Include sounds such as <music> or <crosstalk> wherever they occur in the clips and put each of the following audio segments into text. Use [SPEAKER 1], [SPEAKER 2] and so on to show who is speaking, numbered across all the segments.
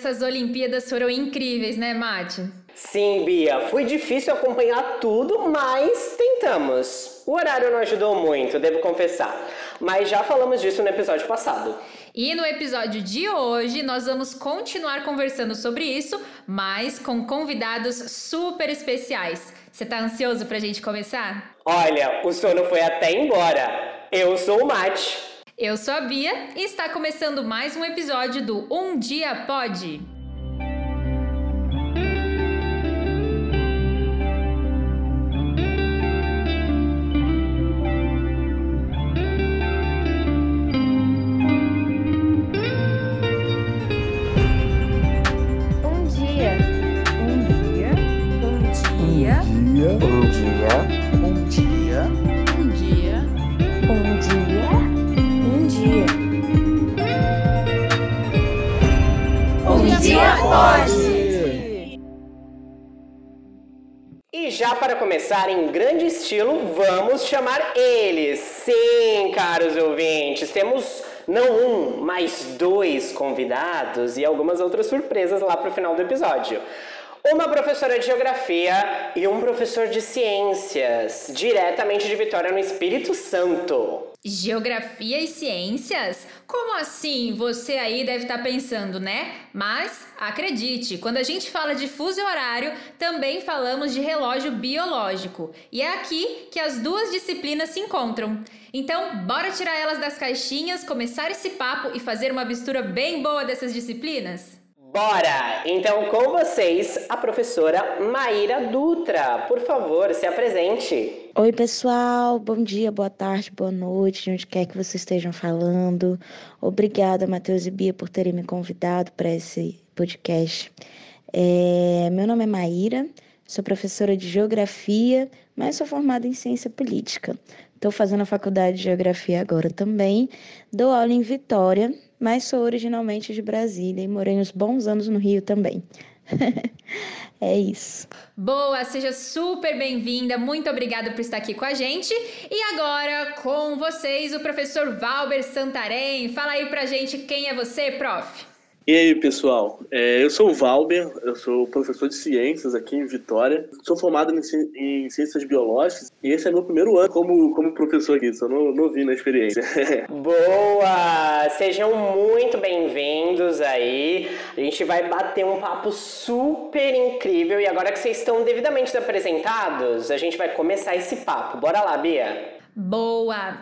[SPEAKER 1] essas Olimpíadas foram incríveis, né, Mate?
[SPEAKER 2] Sim, Bia, foi difícil acompanhar tudo, mas tentamos. O horário não ajudou muito, devo confessar, mas já falamos disso no episódio passado.
[SPEAKER 1] E no episódio de hoje nós vamos continuar conversando sobre isso, mas com convidados super especiais. Você tá ansioso pra gente começar?
[SPEAKER 2] Olha, o sono foi até embora. Eu sou o Mate.
[SPEAKER 1] Eu sou a Bia e está começando mais um episódio do Um Dia Pode.
[SPEAKER 2] Começar em grande estilo, vamos chamar eles. Sim, caros ouvintes, temos não um, mas dois convidados e algumas outras surpresas lá pro final do episódio. Uma professora de geografia e um professor de ciências, diretamente de Vitória no Espírito Santo.
[SPEAKER 1] Geografia e ciências? Como assim? Você aí deve estar pensando, né? Mas acredite, quando a gente fala de fuso horário, também falamos de relógio biológico. E é aqui que as duas disciplinas se encontram. Então, bora tirar elas das caixinhas, começar esse papo e fazer uma mistura bem boa dessas disciplinas?
[SPEAKER 2] Bora! Então, com vocês, a professora Maíra Dutra. Por favor, se apresente.
[SPEAKER 3] Oi, pessoal. Bom dia, boa tarde, boa noite, de onde quer que vocês estejam falando. Obrigada, Matheus e Bia, por terem me convidado para esse podcast. É, meu nome é Maíra, sou professora de Geografia, mas sou formada em Ciência Política. Estou fazendo a faculdade de Geografia agora também. Dou aula em Vitória, mas sou originalmente de Brasília e morei uns bons anos no Rio também. <laughs> é isso.
[SPEAKER 1] Boa, seja super bem-vinda. Muito obrigada por estar aqui com a gente. E agora, com vocês, o professor Valber Santarém. Fala aí pra gente quem é você, prof.
[SPEAKER 4] E aí, pessoal? É, eu sou o Valber, eu sou professor de ciências aqui em Vitória. Sou formado em, ci- em ciências biológicas e esse é meu primeiro ano como, como professor aqui, sou no- novinho na experiência. <laughs>
[SPEAKER 2] Boa! Sejam muito bem-vindos aí. A gente vai bater um papo super incrível e agora que vocês estão devidamente apresentados, a gente vai começar esse papo. Bora lá, Bia.
[SPEAKER 1] Boa!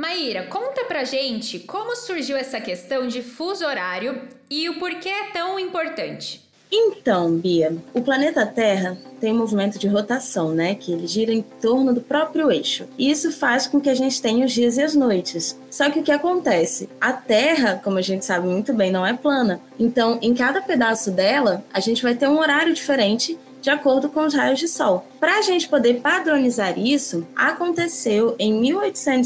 [SPEAKER 1] Maíra, conta pra gente como surgiu essa questão de fuso horário e o porquê é tão importante.
[SPEAKER 5] Então, Bia, o planeta Terra tem um movimento de rotação, né? Que ele gira em torno do próprio eixo. E isso faz com que a gente tenha os dias e as noites. Só que o que acontece? A Terra, como a gente sabe muito bem, não é plana. Então, em cada pedaço dela, a gente vai ter um horário diferente de acordo com os raios de sol. Para a gente poder padronizar isso, aconteceu em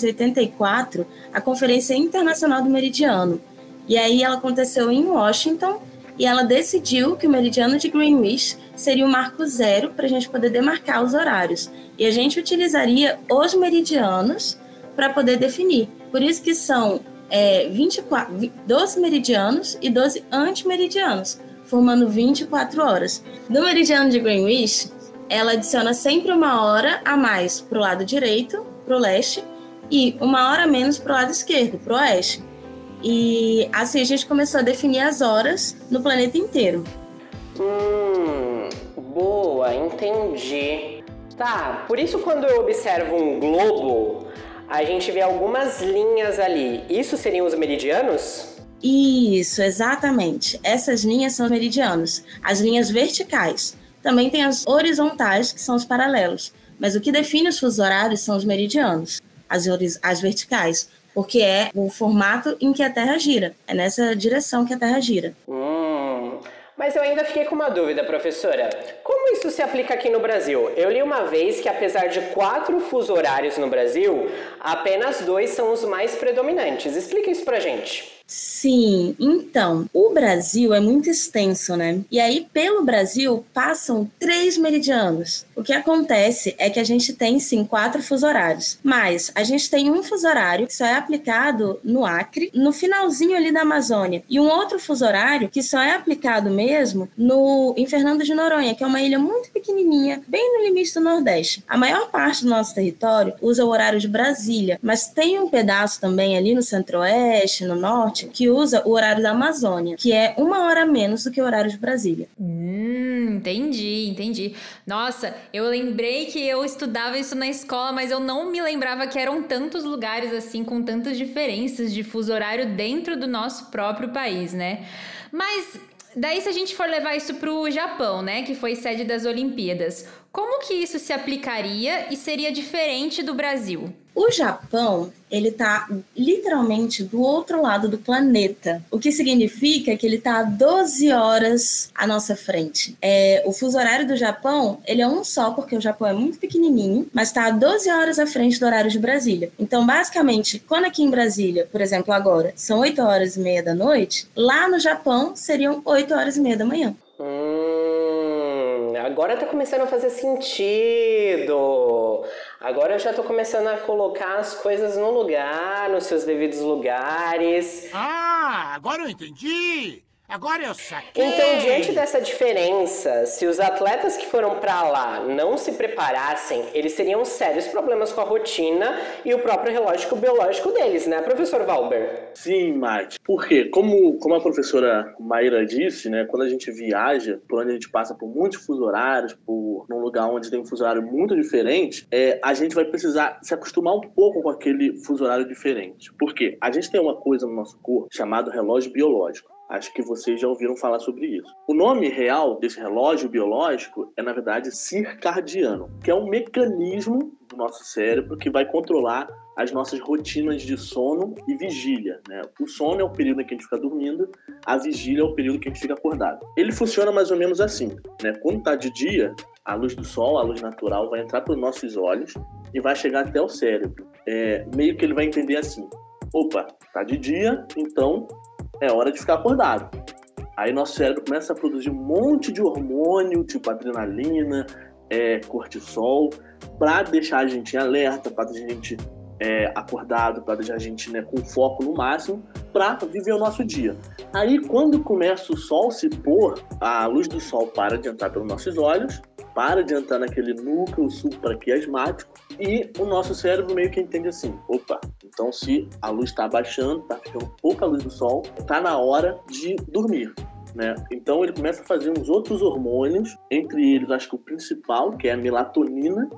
[SPEAKER 5] 1884 a Conferência Internacional do Meridiano. E aí ela aconteceu em Washington e ela decidiu que o meridiano de Greenwich seria o marco zero para a gente poder demarcar os horários. E a gente utilizaria os meridianos para poder definir. Por isso que são é, 24, vi- 12 meridianos e 12 antimeridianos, formando 24 horas. No meridiano de Greenwich, ela adiciona sempre uma hora a mais para o lado direito, para o leste, e uma hora a menos para o lado esquerdo, para o oeste. E assim a gente começou a definir as horas no planeta inteiro.
[SPEAKER 2] Hum, boa, entendi. Tá, por isso quando eu observo um globo, a gente vê algumas linhas ali. Isso seriam os meridianos?
[SPEAKER 5] Isso, exatamente. Essas linhas são os meridianos, as linhas verticais. Também tem as horizontais, que são os paralelos. Mas o que define os fusos horários são os meridianos, as, as verticais, porque é o formato em que a Terra gira. É nessa direção que a Terra gira.
[SPEAKER 2] Hum, mas eu ainda fiquei com uma dúvida, professora. Como isso se aplica aqui no Brasil? Eu li uma vez que apesar de quatro fuso horários no Brasil, apenas dois são os mais predominantes. Explica isso pra gente.
[SPEAKER 5] Sim, então, o Brasil é muito extenso, né? E aí, pelo Brasil, passam três meridianos. O que acontece é que a gente tem, sim, quatro fuso horários, mas a gente tem um fuso horário que só é aplicado no Acre, no finalzinho ali da Amazônia, e um outro fuso horário que só é aplicado mesmo no, em Fernando de Noronha, que é uma ilha muito pequenininha, bem no limite do Nordeste. A maior parte do nosso território usa o horário de Brasília, mas tem um pedaço também ali no centro-oeste, no norte, que usa o horário da Amazônia, que é uma hora menos do que o horário de Brasília.
[SPEAKER 1] Hum, entendi, entendi. Nossa, eu lembrei que eu estudava isso na escola, mas eu não me lembrava que eram tantos lugares assim, com tantas diferenças de fuso horário dentro do nosso próprio país, né? Mas daí, se a gente for levar isso para o Japão, né, que foi sede das Olimpíadas, como que isso se aplicaria e seria diferente do Brasil?
[SPEAKER 5] O Japão, ele está literalmente do outro lado do planeta, o que significa que ele está a 12 horas à nossa frente. É, o fuso horário do Japão, ele é um só, porque o Japão é muito pequenininho, mas está a 12 horas à frente do horário de Brasília. Então, basicamente, quando aqui em Brasília, por exemplo, agora, são 8 horas e meia da noite, lá no Japão seriam 8 horas e meia da manhã.
[SPEAKER 2] Hum, agora tá começando a fazer sentido. Agora eu já tô começando a colocar as coisas no lugar, nos seus devidos lugares.
[SPEAKER 6] Ah, agora eu entendi. Agora eu saquei.
[SPEAKER 2] Então, diante dessa diferença, se os atletas que foram para lá não se preparassem, eles teriam sérios problemas com a rotina e o próprio relógio biológico deles, né, professor Valber?
[SPEAKER 4] Sim, Mate. Porque, como, como a professora Maíra disse, né, quando a gente viaja, por onde a gente passa por muitos fuso horários, por num lugar onde tem um fuso horário muito diferente, é, a gente vai precisar se acostumar um pouco com aquele fuso horário diferente. Por quê? A gente tem uma coisa no nosso corpo chamado relógio biológico. Acho que vocês já ouviram falar sobre isso. O nome real desse relógio biológico é, na verdade, circadiano, que é um mecanismo do nosso cérebro que vai controlar as nossas rotinas de sono e vigília. Né? O sono é o período em que a gente fica dormindo, a vigília é o período que a gente fica acordado. Ele funciona mais ou menos assim. Né? Quando está de dia, a luz do sol, a luz natural, vai entrar pelos nossos olhos e vai chegar até o cérebro. É, meio que ele vai entender assim: opa, tá de dia, então é hora de ficar acordado. Aí nosso cérebro começa a produzir um monte de hormônio, tipo adrenalina, é, cortisol, para deixar a gente alerta, para deixar a gente é, acordado, para deixar a gente né, com foco no máximo, para viver o nosso dia. Aí, quando começa o sol se pôr, a luz do sol para de entrar pelos nossos olhos, para de entrar naquele núcleo supraquiasmático e o nosso cérebro meio que entende assim: opa, então se a luz está baixando, está ficando pouca luz do sol, está na hora de dormir. Né? Então ele começa a fazer uns outros hormônios, entre eles acho que o principal, que é a melatonina,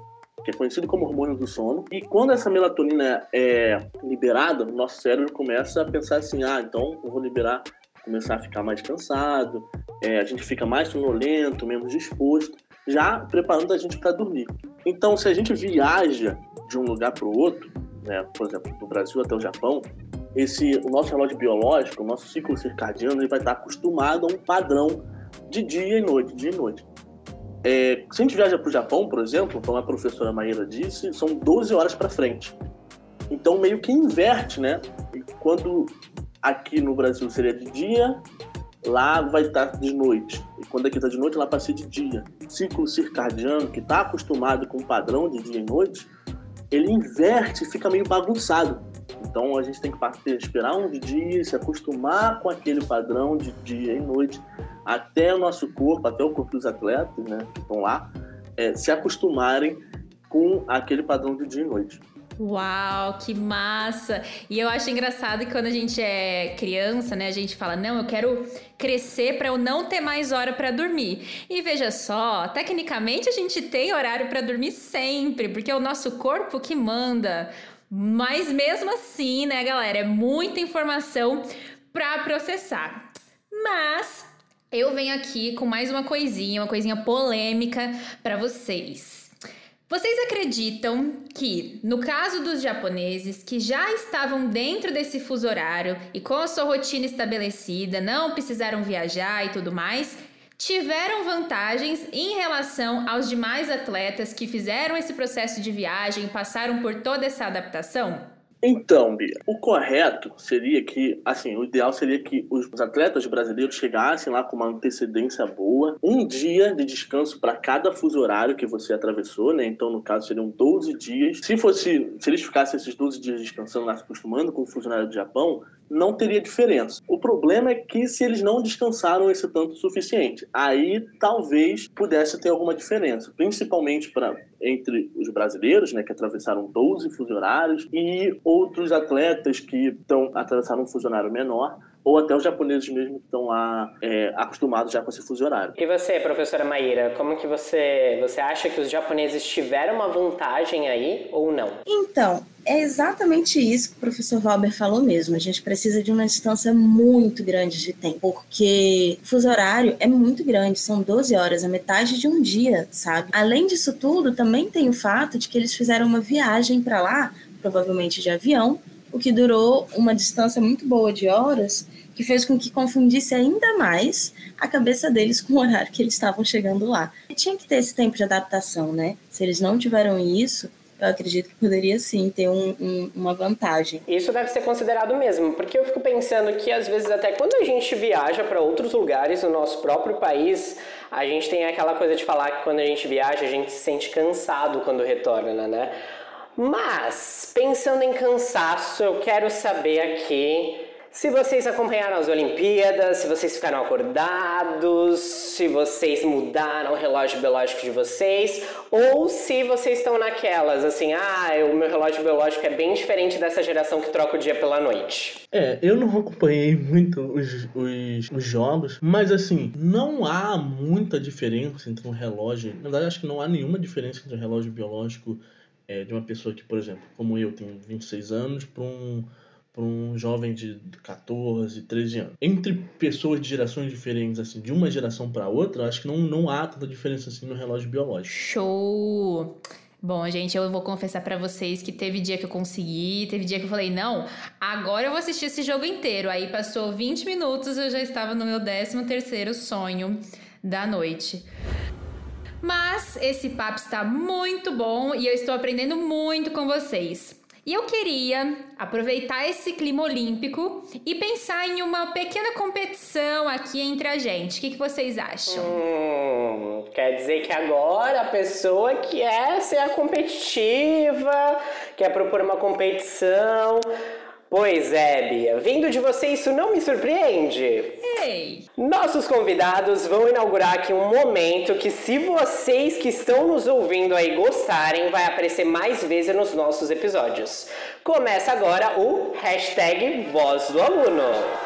[SPEAKER 4] que é conhecido como hormônio do sono. E quando essa melatonina é liberada, o nosso cérebro começa a pensar assim: ah, então eu vou liberar, começar a ficar mais cansado, é, a gente fica mais sonolento, menos disposto, já preparando a gente para dormir. Então, se a gente viaja de um lugar para o outro, né, por exemplo, do Brasil até o Japão, esse, o nosso relógio biológico, o nosso ciclo circadiano, ele vai estar acostumado a um padrão de dia e noite, dia e noite. É, se a gente viaja para o Japão, por exemplo, como a professora Maíra disse, são 12 horas para frente. Então meio que inverte, né? Quando aqui no Brasil seria de dia, lá vai estar de noite. E quando aqui está de noite, lá ser de dia. O ciclo circadiano, que está acostumado com o padrão de dia e noite, ele inverte e fica meio bagunçado. Então a gente tem que esperar uns dias, se acostumar com aquele padrão de dia e noite até o nosso corpo, até o corpo dos atletas, né, que estão lá, é, se acostumarem com aquele padrão de dia e noite.
[SPEAKER 1] Uau, que massa! E eu acho engraçado que quando a gente é criança, né, a gente fala: "Não, eu quero crescer para eu não ter mais hora para dormir". E veja só, tecnicamente a gente tem horário para dormir sempre, porque é o nosso corpo que manda. Mas mesmo assim, né, galera, é muita informação para processar. Mas eu venho aqui com mais uma coisinha, uma coisinha polêmica para vocês. Vocês acreditam que, no caso dos japoneses que já estavam dentro desse fuso horário e com a sua rotina estabelecida, não precisaram viajar e tudo mais, tiveram vantagens em relação aos demais atletas que fizeram esse processo de viagem, passaram por toda essa adaptação?
[SPEAKER 4] Então, Bia, o correto seria que, assim, o ideal seria que os atletas brasileiros chegassem lá com uma antecedência boa, um dia de descanso para cada fuso horário que você atravessou, né? Então, no caso, seriam 12 dias. Se fosse, se eles ficassem esses 12 dias descansando lá, se acostumando com o fuso horário do Japão, não teria diferença. O problema é que se eles não descansaram esse tanto suficiente, aí talvez pudesse ter alguma diferença, principalmente para entre os brasileiros, né, que atravessaram 12 fuso horários, e outros atletas que estão atravessaram um fuso horário menor, ou até os japoneses mesmo que estão lá é, acostumados já com esse fuso horário.
[SPEAKER 2] E você, professora Maíra, como que você, você acha que os japoneses tiveram uma vantagem aí ou não?
[SPEAKER 5] Então, é exatamente isso que o professor Valber falou mesmo. A gente precisa de uma distância muito grande de tempo, porque o fuso horário é muito grande, são 12 horas, a metade de um dia, sabe? Além disso tudo, também tem o fato de que eles fizeram uma viagem para lá, provavelmente de avião, o que durou uma distância muito boa de horas, que fez com que confundisse ainda mais a cabeça deles com o horário que eles estavam chegando lá. E tinha que ter esse tempo de adaptação, né? Se eles não tiveram isso, eu acredito que poderia sim ter um, um, uma vantagem.
[SPEAKER 2] Isso deve ser considerado mesmo, porque eu fico pensando que às vezes até quando a gente viaja para outros lugares no nosso próprio país, a gente tem aquela coisa de falar que quando a gente viaja a gente se sente cansado quando retorna, né? Mas, pensando em cansaço, eu quero saber aqui se vocês acompanharam as Olimpíadas, se vocês ficaram acordados, se vocês mudaram o relógio biológico de vocês, ou se vocês estão naquelas, assim, ah, o meu relógio biológico é bem diferente dessa geração que troca o dia pela noite.
[SPEAKER 4] É, eu não acompanhei muito os, os, os jogos, mas assim, não há muita diferença entre um relógio. Na verdade, acho que não há nenhuma diferença entre um relógio biológico é, de uma pessoa que, por exemplo, como eu, tenho 26 anos, para um um jovem de 14, 13 anos. Entre pessoas de gerações diferentes, assim, de uma geração para outra, acho que não, não há tanta diferença assim no relógio biológico.
[SPEAKER 1] Show! Bom, gente, eu vou confessar para vocês que teve dia que eu consegui, teve dia que eu falei, não, agora eu vou assistir esse jogo inteiro. Aí passou 20 minutos, eu já estava no meu 13 terceiro sonho da noite. Mas esse papo está muito bom e eu estou aprendendo muito com vocês. E eu queria aproveitar esse clima olímpico e pensar em uma pequena competição aqui entre a gente. O que, que vocês acham?
[SPEAKER 2] Hum, quer dizer que agora a pessoa quer ser a competitiva, quer propor uma competição. Pois é, Bia. Vindo de você, isso não me surpreende.
[SPEAKER 1] Ei!
[SPEAKER 2] Nossos convidados vão inaugurar aqui um momento que, se vocês que estão nos ouvindo aí gostarem, vai aparecer mais vezes nos nossos episódios. Começa agora o hashtag Voz do Aluno.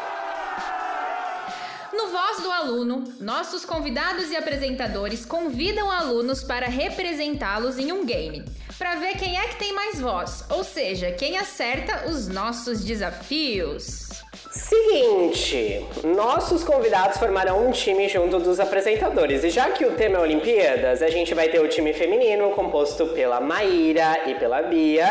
[SPEAKER 1] No Voz do Aluno, nossos convidados e apresentadores convidam alunos para representá-los em um game para ver quem é que tem mais voz, ou seja, quem acerta os nossos desafios.
[SPEAKER 2] Seguinte, nossos convidados formarão um time junto dos apresentadores. E já que o tema é Olimpíadas, a gente vai ter o time feminino composto pela Maíra e pela Bia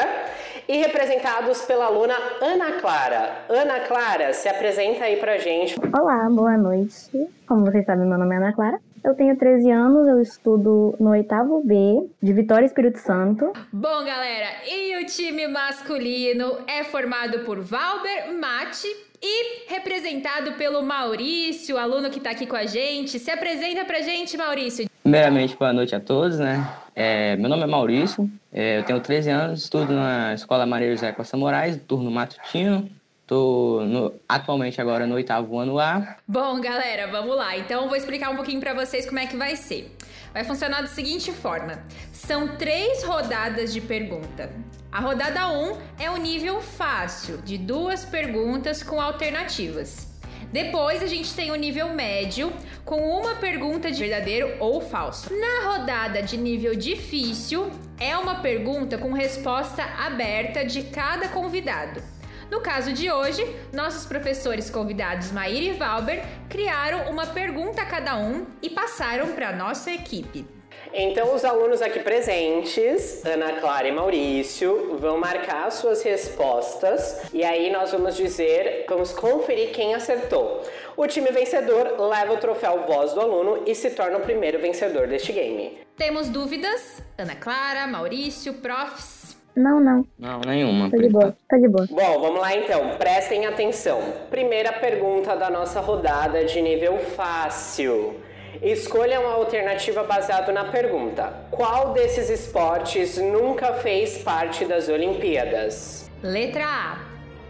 [SPEAKER 2] e representados pela aluna Ana Clara. Ana Clara, se apresenta aí pra gente.
[SPEAKER 7] Olá, boa noite. Como vocês sabem, meu nome é Ana Clara. Eu tenho 13 anos, eu estudo no oitavo B de Vitória Espírito Santo.
[SPEAKER 1] Bom, galera, e o time masculino é formado por Valber Mate e representado pelo Maurício, aluno que está aqui com a gente. Se apresenta pra gente, Maurício.
[SPEAKER 8] Primeiramente, boa noite a todos, né? É, meu nome é Maurício, é, eu tenho 13 anos, estudo na Escola Maria José Costa Moraes, turno matutino. Estou atualmente agora no oitavo ano lá.
[SPEAKER 1] Bom, galera, vamos lá. Então, vou explicar um pouquinho para vocês como é que vai ser. Vai funcionar da seguinte forma: são três rodadas de pergunta. A rodada 1 um é o nível fácil, de duas perguntas com alternativas. Depois a gente tem o nível médio, com uma pergunta de verdadeiro ou falso. Na rodada de nível difícil, é uma pergunta com resposta aberta de cada convidado. No caso de hoje, nossos professores convidados Maíra e Valber criaram uma pergunta a cada um e passaram para nossa equipe.
[SPEAKER 2] Então, os alunos aqui presentes, Ana Clara e Maurício, vão marcar suas respostas e aí nós vamos dizer, vamos conferir quem acertou. O time vencedor leva o troféu Voz do Aluno e se torna o primeiro vencedor deste game.
[SPEAKER 1] Temos dúvidas? Ana Clara, Maurício, profs?
[SPEAKER 7] Não, não.
[SPEAKER 8] Não, nenhuma.
[SPEAKER 7] Tá de boa. Tá de boa.
[SPEAKER 2] Bom, vamos lá então. Prestem atenção. Primeira pergunta da nossa rodada de nível fácil. Escolha uma alternativa baseada na pergunta: Qual desses esportes nunca fez parte das Olimpíadas?
[SPEAKER 1] Letra A: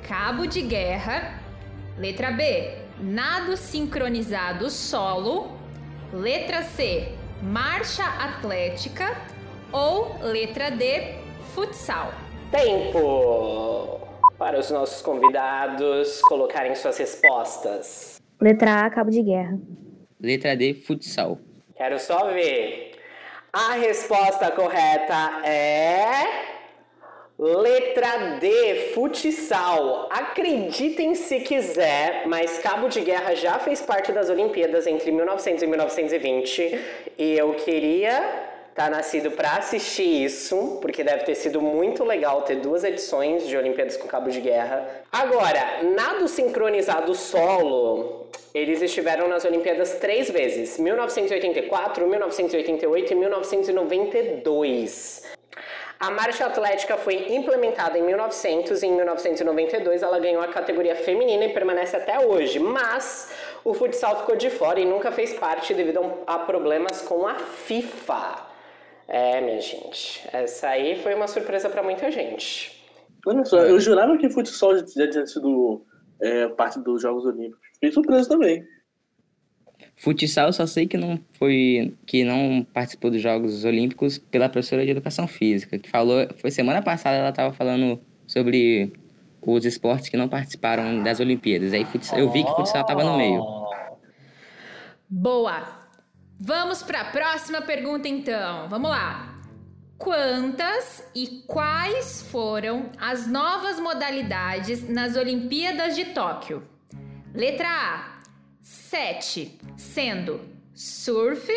[SPEAKER 1] cabo de guerra. Letra B: nado sincronizado solo. Letra C: marcha atlética. Ou letra D: futsal.
[SPEAKER 2] Tempo! Para os nossos convidados colocarem suas respostas.
[SPEAKER 7] Letra A, cabo de guerra.
[SPEAKER 8] Letra D, futsal.
[SPEAKER 2] Quero só ver. A resposta correta é. Letra D, futsal. Acreditem se quiser, mas Cabo de Guerra já fez parte das Olimpíadas entre 1900 e 1920 e eu queria estar nascido para assistir isso, porque deve ter sido muito legal ter duas edições de Olimpíadas com Cabo de Guerra. Agora, nado sincronizado solo, eles estiveram nas Olimpíadas três vezes: 1984, 1988 e 1992. A marcha atlética foi implementada em 1900 e em 1992 ela ganhou a categoria feminina e permanece até hoje, mas o futsal ficou de fora e nunca fez parte devido a problemas com a FIFA. É, minha gente, essa aí foi uma surpresa para muita gente.
[SPEAKER 4] Olha só, eu jurava que futsal já tinha sido é, parte dos Jogos Olímpicos. Fiquei surpreso também.
[SPEAKER 8] Futsal eu só sei que não foi que não participou dos Jogos Olímpicos pela professora de educação física, que falou, foi semana passada ela estava falando sobre os esportes que não participaram das Olimpíadas. Aí futsal, eu vi que futsal estava no meio.
[SPEAKER 1] Boa! Vamos para a próxima pergunta então. Vamos lá. Quantas e quais foram as novas modalidades nas Olimpíadas de Tóquio? Letra A: 7, sendo surf,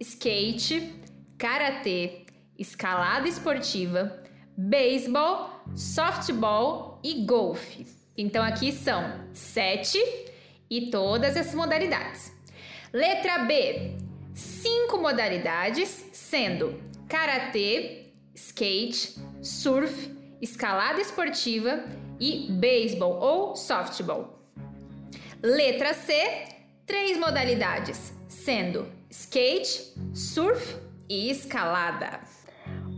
[SPEAKER 1] skate, karatê, escalada esportiva, beisebol, softball e golfe. Então aqui são sete e todas as modalidades. Letra B: cinco modalidades, sendo karatê, skate, surf, escalada esportiva e beisebol ou softball. Letra C, três modalidades, sendo skate, surf e escalada.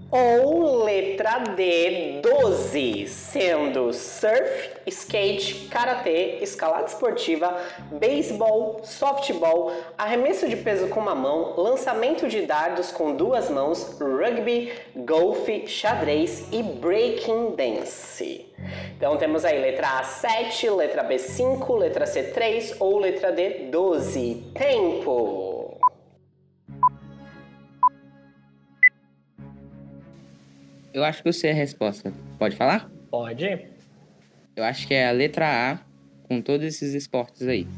[SPEAKER 2] Ou letra D, 12, sendo surf, skate, karatê, escalada esportiva, beisebol, softball, arremesso de peso com uma mão, lançamento de dardos com duas mãos, rugby, golfe, xadrez e breaking dance. Então temos aí letra A 7, letra B 5, letra C 3 ou letra D 12. Tempo!
[SPEAKER 8] Eu acho que eu sei a resposta. Pode falar?
[SPEAKER 2] Pode.
[SPEAKER 8] Eu acho que é a letra A com todos esses esportes aí.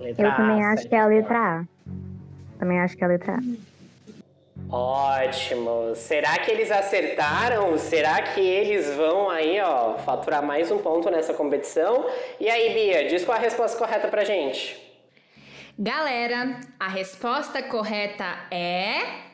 [SPEAKER 2] Letra
[SPEAKER 7] Eu também
[SPEAKER 2] A,
[SPEAKER 7] acho que é a letra A. Também acho que é a letra A.
[SPEAKER 2] Ótimo. Será que eles acertaram? Será que eles vão aí, ó, faturar mais um ponto nessa competição? E aí, Bia, diz qual a resposta correta pra gente.
[SPEAKER 1] Galera, a resposta correta é.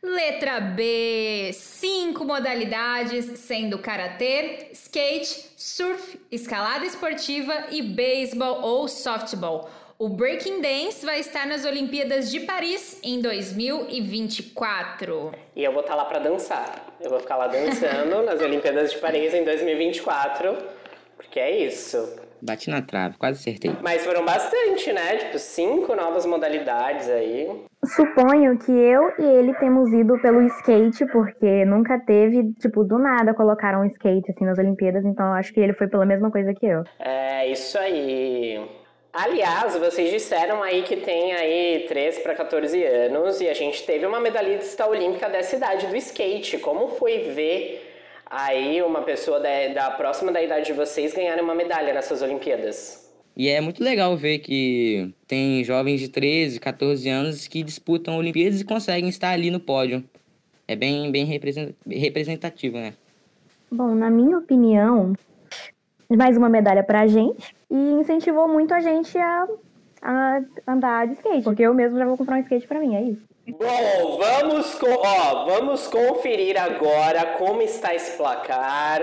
[SPEAKER 1] Letra B, cinco modalidades, sendo karatê, skate, surf, escalada esportiva e beisebol ou softball. O breaking dance vai estar nas Olimpíadas de Paris em 2024.
[SPEAKER 2] E eu vou estar lá pra dançar. Eu vou ficar lá dançando nas Olimpíadas de Paris em 2024. Porque é isso.
[SPEAKER 8] Bati na trave, quase acertei.
[SPEAKER 2] Mas foram bastante, né? Tipo, cinco novas modalidades aí.
[SPEAKER 7] Suponho que eu e ele temos ido pelo skate, porque nunca teve, tipo, do nada colocaram um skate assim nas Olimpíadas, então eu acho que ele foi pela mesma coisa que eu.
[SPEAKER 2] É isso aí. Aliás, vocês disseram aí que tem aí 13 para 14 anos e a gente teve uma medalhista olímpica dessa idade do skate. Como foi ver aí uma pessoa da, da próxima da idade de vocês ganharem uma medalha nessas Olimpíadas?
[SPEAKER 8] E é muito legal ver que tem jovens de 13, 14 anos que disputam Olimpíadas e conseguem estar ali no pódio. É bem, bem represent- representativo, né?
[SPEAKER 7] Bom, na minha opinião, mais uma medalha pra gente e incentivou muito a gente a a andar de skate, porque eu mesmo já vou comprar um skate pra mim, é isso.
[SPEAKER 2] Bom, vamos, co- ó, vamos conferir agora como está esse placar.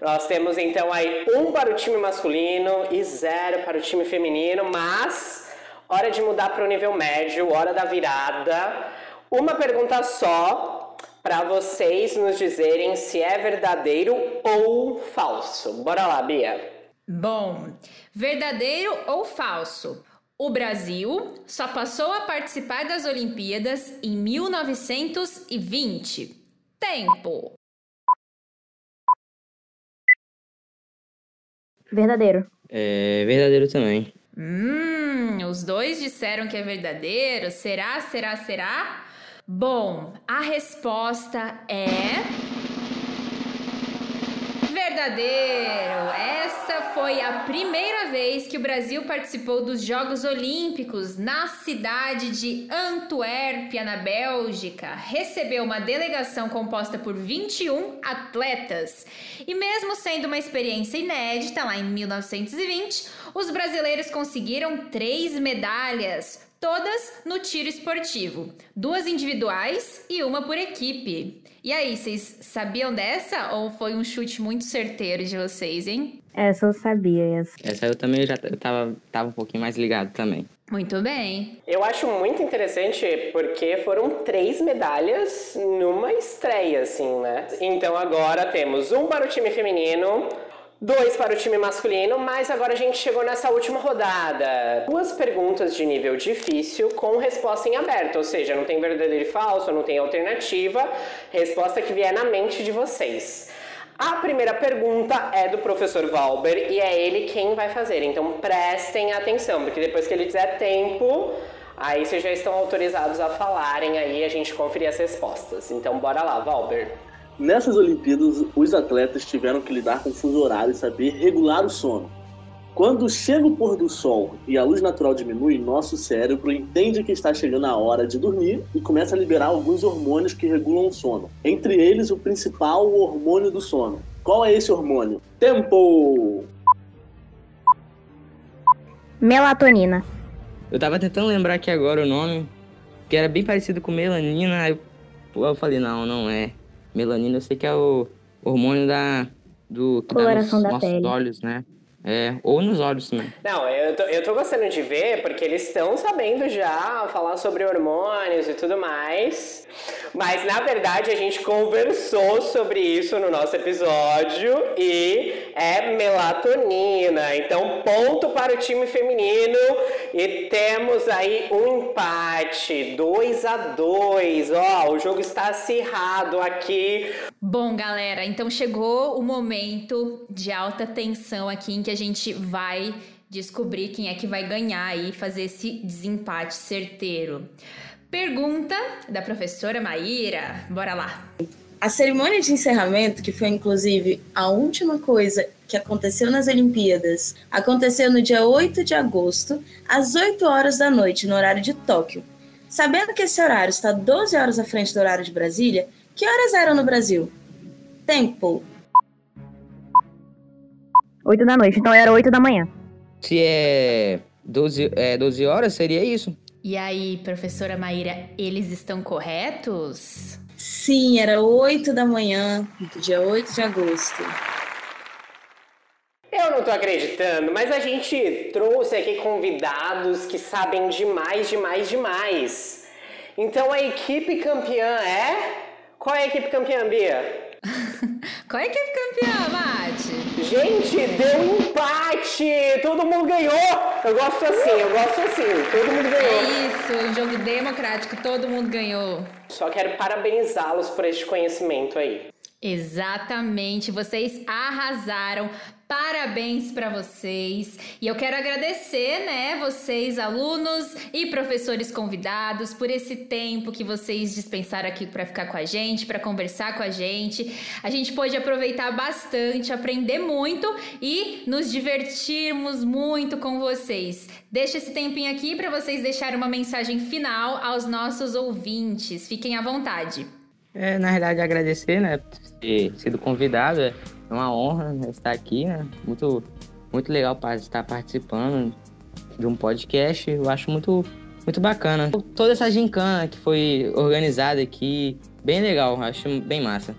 [SPEAKER 2] Nós temos então aí um para o time masculino e zero para o time feminino, mas hora de mudar para o nível médio, hora da virada. Uma pergunta só para vocês nos dizerem se é verdadeiro ou falso. Bora lá, Bia.
[SPEAKER 1] Bom, verdadeiro ou falso? O Brasil só passou a participar das Olimpíadas em 1920. Tempo.
[SPEAKER 7] Verdadeiro.
[SPEAKER 8] É verdadeiro também.
[SPEAKER 1] Hum, os dois disseram que é verdadeiro. Será, será, será? Bom, a resposta é. Verdadeiro! Essa foi a primeira vez que o Brasil participou dos Jogos Olímpicos na cidade de Antuérpia, na Bélgica. Recebeu uma delegação composta por 21 atletas. E mesmo sendo uma experiência inédita lá em 1920, os brasileiros conseguiram três medalhas, todas no tiro esportivo, duas individuais e uma por equipe. E aí, vocês sabiam dessa ou foi um chute muito certeiro de vocês, hein?
[SPEAKER 7] Essa eu sabia, essa.
[SPEAKER 8] Essa eu também já tava, tava um pouquinho mais ligado também.
[SPEAKER 1] Muito bem.
[SPEAKER 2] Eu acho muito interessante porque foram três medalhas numa estreia, assim, né? Então agora temos um para o time feminino, dois para o time masculino, mas agora a gente chegou nessa última rodada. Duas perguntas de nível difícil com resposta em aberto, ou seja, não tem verdadeiro e falso, não tem alternativa, resposta que vier na mente de vocês. A primeira pergunta é do professor Valber e é ele quem vai fazer. Então prestem atenção, porque depois que ele dizer tempo, aí vocês já estão autorizados a falarem aí a gente conferir as respostas. Então bora lá, Valber.
[SPEAKER 4] Nessas Olimpíadas, os atletas tiveram que lidar com o fuso horário e saber regular o sono. Quando chega o pôr do sol e a luz natural diminui, nosso cérebro entende que está chegando a hora de dormir e começa a liberar alguns hormônios que regulam o sono. Entre eles, o principal, o hormônio do sono. Qual é esse hormônio? Tempo!
[SPEAKER 7] Melatonina.
[SPEAKER 8] Eu tava tentando lembrar aqui agora o nome, que era bem parecido com melanina, aí eu, eu falei, não, não é. Melanina eu sei que é o hormônio da, do que dá nos
[SPEAKER 7] Coloração da
[SPEAKER 8] nossos
[SPEAKER 7] pele.
[SPEAKER 8] olhos, né? É, ou nos olhos também.
[SPEAKER 2] Não, eu tô, eu tô gostando de ver porque eles estão sabendo já falar sobre hormônios e tudo mais. Mas na verdade a gente conversou sobre isso no nosso episódio e é melatonina. Então, ponto para o time feminino e temos aí um empate, 2 a 2. Ó, o jogo está acirrado aqui.
[SPEAKER 1] Bom, galera, então chegou o momento de alta tensão aqui em que a gente vai descobrir quem é que vai ganhar e fazer esse desempate certeiro. Pergunta da professora Maíra. Bora lá.
[SPEAKER 5] A cerimônia de encerramento, que foi inclusive a última coisa que aconteceu nas Olimpíadas, aconteceu no dia 8 de agosto, às 8 horas da noite, no horário de Tóquio. Sabendo que esse horário está 12 horas à frente do horário de Brasília, que horas eram no Brasil? Tempo.
[SPEAKER 7] 8 da noite, então era 8 da manhã.
[SPEAKER 8] Se é 12, é 12 horas, seria isso?
[SPEAKER 1] E aí, professora Maíra, eles estão corretos?
[SPEAKER 5] Sim, era 8 da manhã, do dia 8 de agosto.
[SPEAKER 2] Eu não tô acreditando, mas a gente trouxe aqui convidados que sabem demais, demais, demais. Então a equipe campeã é. Qual é a equipe campeã, Bia?
[SPEAKER 1] Qual é a equipe campeã, Mate?
[SPEAKER 2] Gente, deu empate! Todo mundo ganhou! Eu gosto assim, eu gosto assim, todo mundo ganhou.
[SPEAKER 1] É isso, um jogo democrático, todo mundo ganhou.
[SPEAKER 2] Só quero parabenizá-los por este conhecimento aí.
[SPEAKER 1] Exatamente, vocês arrasaram. Parabéns para vocês. E eu quero agradecer, né, vocês alunos e professores convidados por esse tempo que vocês dispensaram aqui para ficar com a gente, para conversar com a gente. A gente pôde aproveitar bastante, aprender muito e nos divertirmos muito com vocês. Deixa esse tempinho aqui para vocês deixarem uma mensagem final aos nossos ouvintes. Fiquem à vontade.
[SPEAKER 8] É, na verdade, agradecer, né, por ter sido convidado. É uma honra estar aqui, né? Muito, muito legal estar participando. de um podcast, eu acho muito, muito bacana. Toda essa gincana que foi organizada aqui, bem legal, acho bem massa.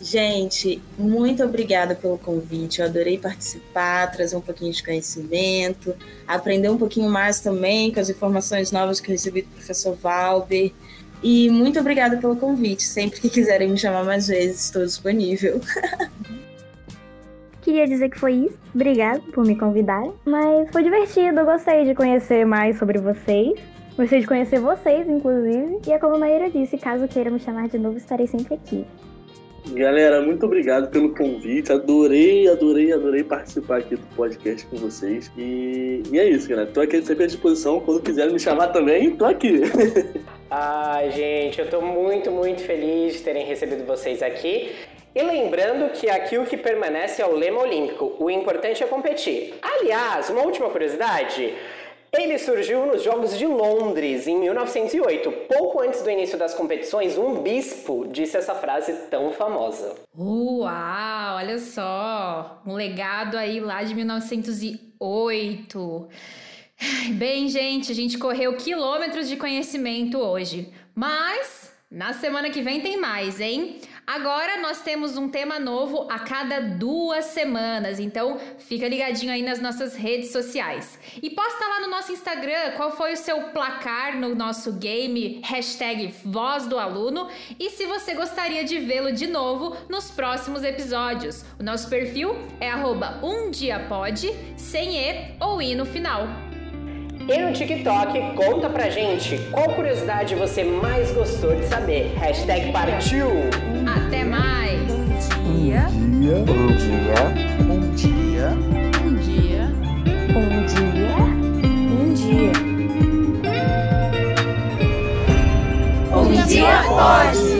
[SPEAKER 5] Gente, muito obrigada pelo convite. Eu adorei participar, trazer um pouquinho de conhecimento, aprender um pouquinho mais também com as informações novas que eu recebi do professor Valber. E muito obrigada pelo convite. Sempre que quiserem me chamar mais vezes, estou disponível. <laughs>
[SPEAKER 7] Queria dizer que foi isso. Obrigada por me convidar. Mas foi divertido, gostei de conhecer mais sobre vocês. Gostei de conhecer vocês, inclusive. E é como a Maíra disse, caso queira me chamar de novo, estarei sempre aqui.
[SPEAKER 4] Galera, muito obrigado pelo convite. Adorei, adorei, adorei participar aqui do podcast com vocês. E, e é isso, galera. Tô aqui sempre à disposição. Quando quiserem me chamar também, tô aqui. <laughs>
[SPEAKER 2] Ai, gente, eu tô muito, muito feliz de terem recebido vocês aqui. E lembrando que aqui o que permanece é o lema olímpico. O importante é competir. Aliás, uma última curiosidade. Ele surgiu nos Jogos de Londres em 1908. Pouco antes do início das competições, um bispo disse essa frase tão famosa.
[SPEAKER 1] Uau, olha só, um legado aí lá de 1908. Bem, gente, a gente correu quilômetros de conhecimento hoje, mas na semana que vem tem mais, hein? Agora nós temos um tema novo a cada duas semanas, então fica ligadinho aí nas nossas redes sociais. E posta lá no nosso Instagram qual foi o seu placar no nosso game, hashtag Voz do Aluno, e se você gostaria de vê-lo de novo nos próximos episódios. O nosso perfil é arroba um dia pode, sem E ou I no final.
[SPEAKER 2] E no TikTok, conta pra gente qual curiosidade você mais gostou de saber. Hashtag partiu!
[SPEAKER 1] Até mais!
[SPEAKER 9] Um dia. Um dia.
[SPEAKER 6] Um dia.
[SPEAKER 9] Um dia.
[SPEAKER 3] Um dia. Um dia.
[SPEAKER 9] Um dia pode.